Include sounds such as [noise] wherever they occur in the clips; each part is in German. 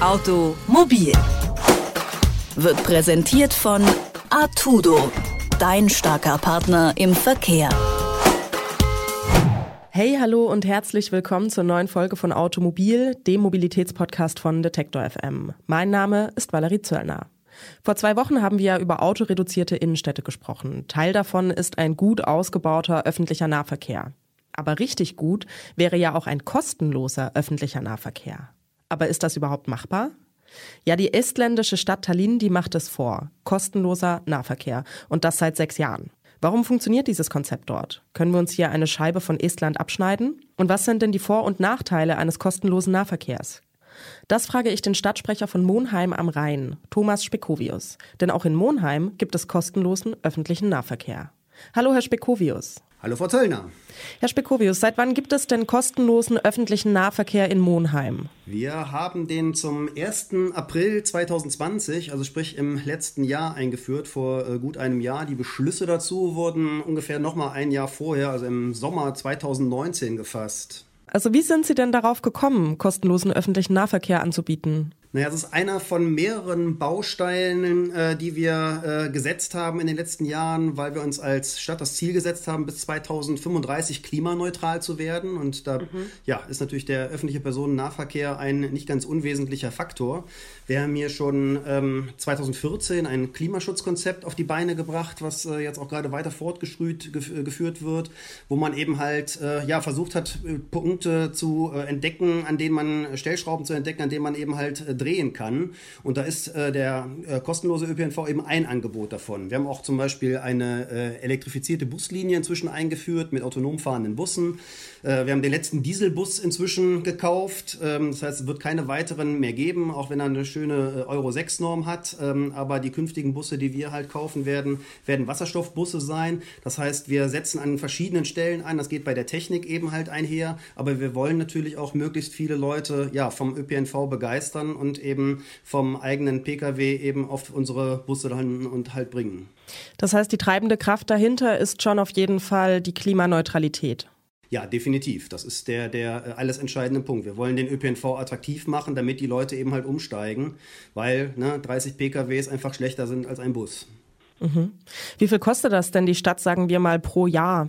Automobil wird präsentiert von Artudo, dein starker Partner im Verkehr. Hey, hallo und herzlich willkommen zur neuen Folge von Automobil, dem Mobilitätspodcast von Detektor FM. Mein Name ist Valerie Zöllner. Vor zwei Wochen haben wir über autoreduzierte Innenstädte gesprochen. Teil davon ist ein gut ausgebauter öffentlicher Nahverkehr. Aber richtig gut wäre ja auch ein kostenloser öffentlicher Nahverkehr. Aber ist das überhaupt machbar? Ja, die estländische Stadt Tallinn, die macht es vor. Kostenloser Nahverkehr. Und das seit sechs Jahren. Warum funktioniert dieses Konzept dort? Können wir uns hier eine Scheibe von Estland abschneiden? Und was sind denn die Vor- und Nachteile eines kostenlosen Nahverkehrs? Das frage ich den Stadtsprecher von Monheim am Rhein, Thomas Spekovius. Denn auch in Monheim gibt es kostenlosen öffentlichen Nahverkehr. Hallo, Herr Spekovius. Hallo, Frau Zöllner. Herr Spekovius, seit wann gibt es denn kostenlosen öffentlichen Nahverkehr in Monheim? Wir haben den zum 1. April 2020, also sprich im letzten Jahr eingeführt, vor äh, gut einem Jahr. Die Beschlüsse dazu wurden ungefähr nochmal ein Jahr vorher, also im Sommer 2019 gefasst. Also wie sind Sie denn darauf gekommen, kostenlosen öffentlichen Nahverkehr anzubieten? Naja, es ist einer von mehreren Bausteinen, äh, die wir äh, gesetzt haben in den letzten Jahren, weil wir uns als Stadt das Ziel gesetzt haben, bis 2035 klimaneutral zu werden. Und da mhm. ja, ist natürlich der öffentliche Personennahverkehr ein nicht ganz unwesentlicher Faktor. Wir haben hier schon ähm, 2014 ein Klimaschutzkonzept auf die Beine gebracht, was äh, jetzt auch gerade weiter fortgeschrüht gef äh, geführt wird, wo man eben halt äh, ja versucht hat, äh, Punkte zu entdecken, an denen man Stellschrauben zu entdecken, an denen man eben halt drehen kann. Und da ist äh, der äh, kostenlose ÖPNV eben ein Angebot davon. Wir haben auch zum Beispiel eine äh, elektrifizierte Buslinie inzwischen eingeführt mit autonom fahrenden Bussen. Äh, wir haben den letzten Dieselbus inzwischen gekauft. Ähm, das heißt, es wird keine weiteren mehr geben, auch wenn er eine schöne äh, Euro 6 Norm hat. Ähm, aber die künftigen Busse, die wir halt kaufen werden, werden Wasserstoffbusse sein. Das heißt, wir setzen an verschiedenen Stellen an. Das geht bei der Technik eben halt einher. Aber wir wollen natürlich auch möglichst viele Leute ja, vom ÖPNV begeistern und eben vom eigenen Pkw eben auf unsere Busse dann und halt bringen. Das heißt, die treibende Kraft dahinter ist schon auf jeden Fall die Klimaneutralität. Ja, definitiv. Das ist der, der äh, alles entscheidende Punkt. Wir wollen den ÖPNV attraktiv machen, damit die Leute eben halt umsteigen, weil ne, 30 PKWs einfach schlechter sind als ein Bus. Mhm. Wie viel kostet das denn die Stadt, sagen wir mal, pro Jahr?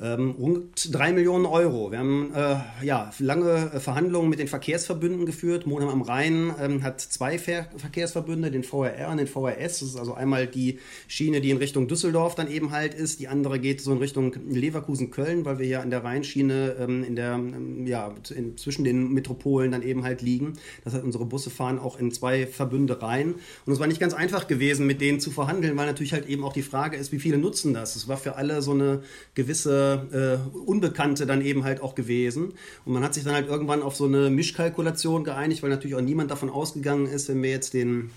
Ähm, rund drei Millionen Euro. Wir haben äh, ja, lange äh, Verhandlungen mit den Verkehrsverbünden geführt. Monheim am Rhein ähm, hat zwei Ver Verkehrsverbünde, den VRR und den VRS. Das ist also einmal die Schiene, die in Richtung Düsseldorf dann eben halt ist. Die andere geht so in Richtung Leverkusen-Köln, weil wir hier an der Rheinschiene ähm, in der, ähm, ja, in, zwischen den Metropolen dann eben halt liegen. Das heißt, unsere Busse fahren auch in zwei Verbünde rein. Und es war nicht ganz einfach gewesen, mit denen zu verhandeln, weil natürlich halt eben auch die Frage ist, wie viele nutzen das. Es war für alle so eine gewisse äh, Unbekannte dann eben halt auch gewesen. Und man hat sich dann halt irgendwann auf so eine Mischkalkulation geeinigt, weil natürlich auch niemand davon ausgegangen ist, wenn wir jetzt den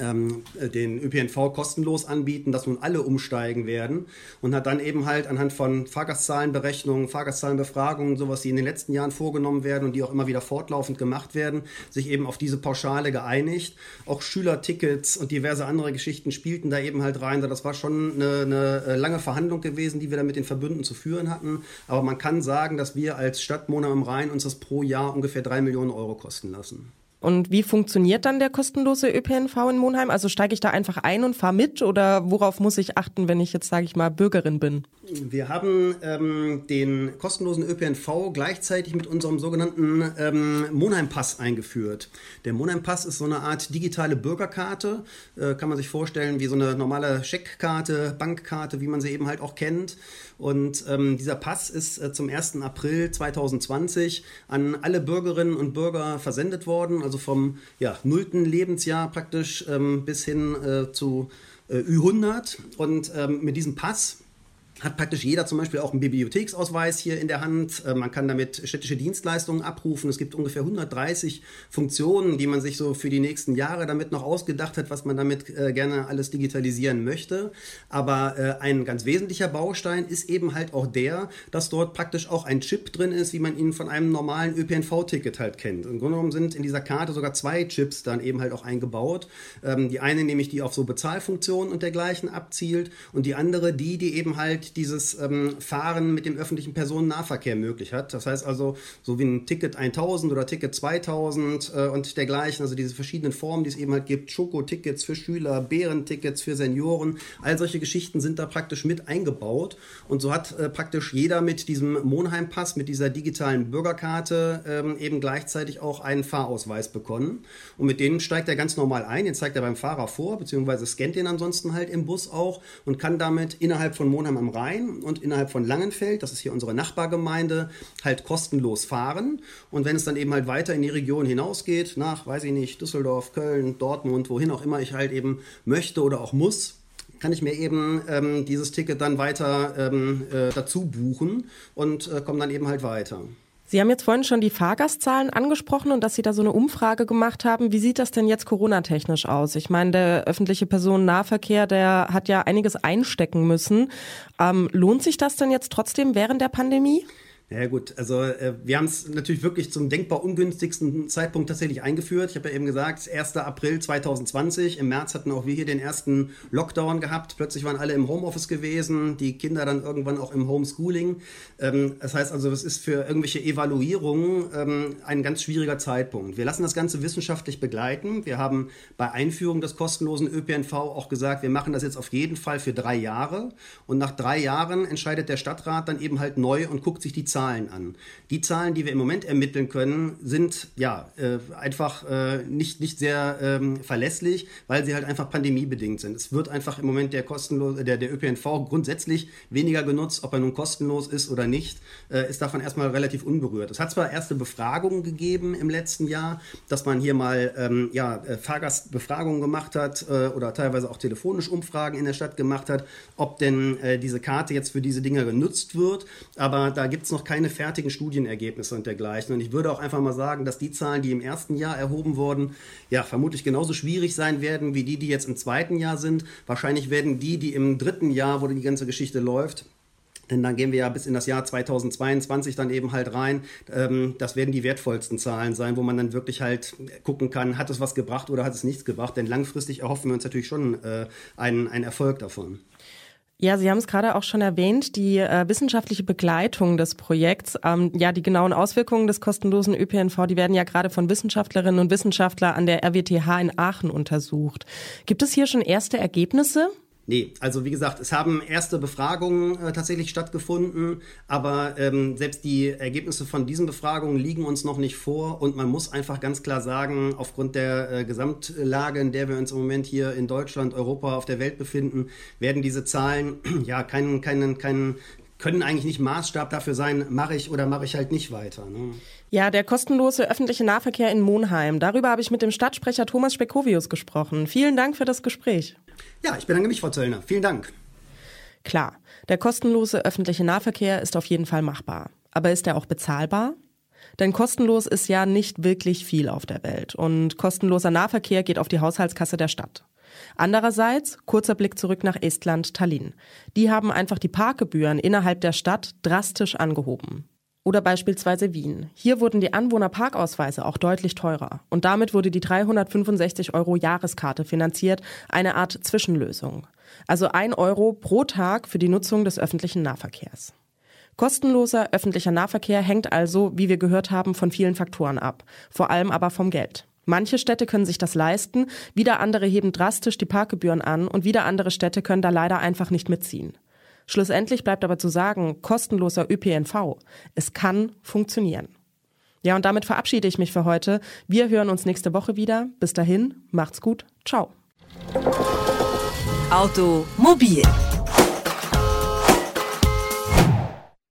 ähm, den ÖPNV kostenlos anbieten, dass nun alle umsteigen werden und hat dann eben halt anhand von Fahrgastzahlenberechnungen, Fahrgastzahlenbefragungen, sowas, die in den letzten Jahren vorgenommen werden und die auch immer wieder fortlaufend gemacht werden, sich eben auf diese Pauschale geeinigt. Auch Schülertickets und diverse andere Geschichten spielten da eben halt rein. Das war schon eine, eine äh, lange Verhandlung gewesen, die wir da mit den Verbünden zu führen hatten. Aber man kann sagen, dass wir als Stadt Mona am Rhein uns das pro Jahr ungefähr drei Millionen Euro kosten lassen. Und wie funktioniert dann der kostenlose ÖPNV in Monheim? Also steige ich da einfach ein und fahre mit oder worauf muss ich achten, wenn ich jetzt, sage ich mal, Bürgerin bin? Wir haben ähm, den kostenlosen ÖPNV gleichzeitig mit unserem sogenannten ähm, Monheim-Pass eingeführt. Der Monheim-Pass ist so eine Art digitale Bürgerkarte, äh, kann man sich vorstellen wie so eine normale Scheckkarte, Bankkarte, wie man sie eben halt auch kennt. Und ähm, dieser Pass ist äh, zum 1. April 2020 an alle Bürgerinnen und Bürger versendet worden, also vom ja, nullten Lebensjahr praktisch ähm, bis hin äh, zu äh, Ü100. Und ähm, mit diesem Pass hat praktisch jeder zum Beispiel auch einen Bibliotheksausweis hier in der Hand. Äh, man kann damit städtische Dienstleistungen abrufen. Es gibt ungefähr 130 Funktionen, die man sich so für die nächsten Jahre damit noch ausgedacht hat, was man damit äh, gerne alles digitalisieren möchte. Aber äh, ein ganz wesentlicher Baustein ist eben halt auch der, dass dort praktisch auch ein Chip drin ist, wie man ihn von einem normalen ÖPNV-Ticket halt kennt. Im Grunde genommen sind in dieser Karte sogar zwei Chips dann eben halt auch eingebaut. Ähm, die eine nämlich, die auf so Bezahlfunktionen und dergleichen abzielt und die andere, die, die eben halt dieses ähm, Fahren mit dem öffentlichen Personennahverkehr möglich hat. Das heißt also, so wie ein Ticket 1000 oder Ticket 2000 äh, und dergleichen, also diese verschiedenen Formen, die es eben halt gibt, Schokotickets für Schüler, Bärentickets für Senioren, all solche Geschichten sind da praktisch mit eingebaut. Und so hat äh, praktisch jeder mit diesem Monheimpass, mit dieser digitalen Bürgerkarte ähm, eben gleichzeitig auch einen Fahrausweis bekommen. Und mit denen steigt er ganz normal ein, den zeigt er beim Fahrer vor, beziehungsweise scannt den ansonsten halt im Bus auch und kann damit innerhalb von Monheim am Rhein und innerhalb von Langenfeld, das ist hier unsere Nachbargemeinde, halt kostenlos fahren. Und wenn es dann eben halt weiter in die Region hinausgeht, nach, weiß ich nicht, Düsseldorf, Köln, Dortmund, wohin auch immer ich halt eben möchte oder auch muss, kann ich mir eben ähm, dieses Ticket dann weiter ähm, äh, dazu buchen und äh, komme dann eben halt weiter. Sie haben jetzt vorhin schon die Fahrgastzahlen angesprochen und dass Sie da so eine Umfrage gemacht haben. Wie sieht das denn jetzt Corona-technisch aus? Ich meine, der öffentliche Personennahverkehr, der hat ja einiges einstecken müssen. Ähm, lohnt sich das denn jetzt trotzdem während der Pandemie? Ja gut, also äh, wir haben es natürlich wirklich zum denkbar ungünstigsten Zeitpunkt tatsächlich eingeführt. Ich habe ja eben gesagt, 1. April 2020. Im März hatten auch wir hier den ersten Lockdown gehabt. Plötzlich waren alle im Homeoffice gewesen, die Kinder dann irgendwann auch im Homeschooling. Ähm, das heißt also, es ist für irgendwelche Evaluierungen ähm, ein ganz schwieriger Zeitpunkt. Wir lassen das Ganze wissenschaftlich begleiten. Wir haben bei Einführung des kostenlosen ÖPNV auch gesagt, wir machen das jetzt auf jeden Fall für drei Jahre. Und nach drei Jahren entscheidet der Stadtrat dann eben halt neu und guckt sich die Zahlen Zahlen an. Die Zahlen, die wir im Moment ermitteln können, sind ja äh, einfach äh, nicht, nicht sehr ähm, verlässlich, weil sie halt einfach pandemiebedingt sind. Es wird einfach im Moment der kostenlos, der, der ÖPNV grundsätzlich weniger genutzt, ob er nun kostenlos ist oder nicht, äh, ist davon erstmal relativ unberührt. Es hat zwar erste Befragungen gegeben im letzten Jahr, dass man hier mal ähm, ja, äh, Fahrgastbefragungen gemacht hat äh, oder teilweise auch telefonisch Umfragen in der Stadt gemacht hat, ob denn äh, diese Karte jetzt für diese Dinge genutzt wird. Aber da gibt es noch keine fertigen Studienergebnisse und dergleichen. Und ich würde auch einfach mal sagen, dass die Zahlen, die im ersten Jahr erhoben wurden, ja, vermutlich genauso schwierig sein werden wie die, die jetzt im zweiten Jahr sind. Wahrscheinlich werden die, die im dritten Jahr, wo die ganze Geschichte läuft, denn dann gehen wir ja bis in das Jahr 2022 dann eben halt rein. Ähm, das werden die wertvollsten Zahlen sein, wo man dann wirklich halt gucken kann, hat es was gebracht oder hat es nichts gebracht. Denn langfristig erhoffen wir uns natürlich schon äh, einen, einen Erfolg davon. Ja, Sie haben es gerade auch schon erwähnt, die äh, wissenschaftliche Begleitung des Projekts. Ähm, ja, die genauen Auswirkungen des kostenlosen ÖPNV, die werden ja gerade von Wissenschaftlerinnen und Wissenschaftlern an der RWTH in Aachen untersucht. Gibt es hier schon erste Ergebnisse? Nee, also wie gesagt, es haben erste Befragungen äh, tatsächlich stattgefunden, aber ähm, selbst die Ergebnisse von diesen Befragungen liegen uns noch nicht vor und man muss einfach ganz klar sagen, aufgrund der äh, Gesamtlage, in der wir uns im Moment hier in Deutschland, Europa, auf der Welt befinden, werden diese Zahlen [clears throat] ja keinen, keinen, keinen können eigentlich nicht Maßstab dafür sein, mache ich oder mache ich halt nicht weiter. Ne? Ja, der kostenlose öffentliche Nahverkehr in Monheim. Darüber habe ich mit dem Stadtsprecher Thomas Spekovius gesprochen. Vielen Dank für das Gespräch. Ja, ich bedanke mich, Frau Zöllner. Vielen Dank. Klar, der kostenlose öffentliche Nahverkehr ist auf jeden Fall machbar. Aber ist er auch bezahlbar? Denn kostenlos ist ja nicht wirklich viel auf der Welt. Und kostenloser Nahverkehr geht auf die Haushaltskasse der Stadt. Andererseits, kurzer Blick zurück nach Estland, Tallinn. Die haben einfach die Parkgebühren innerhalb der Stadt drastisch angehoben. Oder beispielsweise Wien. Hier wurden die Anwohnerparkausweise auch deutlich teurer. Und damit wurde die 365 Euro Jahreskarte finanziert, eine Art Zwischenlösung. Also ein Euro pro Tag für die Nutzung des öffentlichen Nahverkehrs. Kostenloser öffentlicher Nahverkehr hängt also, wie wir gehört haben, von vielen Faktoren ab, vor allem aber vom Geld. Manche Städte können sich das leisten, wieder andere heben drastisch die Parkgebühren an und wieder andere Städte können da leider einfach nicht mitziehen. Schlussendlich bleibt aber zu sagen, kostenloser ÖPNV, es kann funktionieren. Ja, und damit verabschiede ich mich für heute. Wir hören uns nächste Woche wieder. Bis dahin, macht's gut. Ciao. Automobil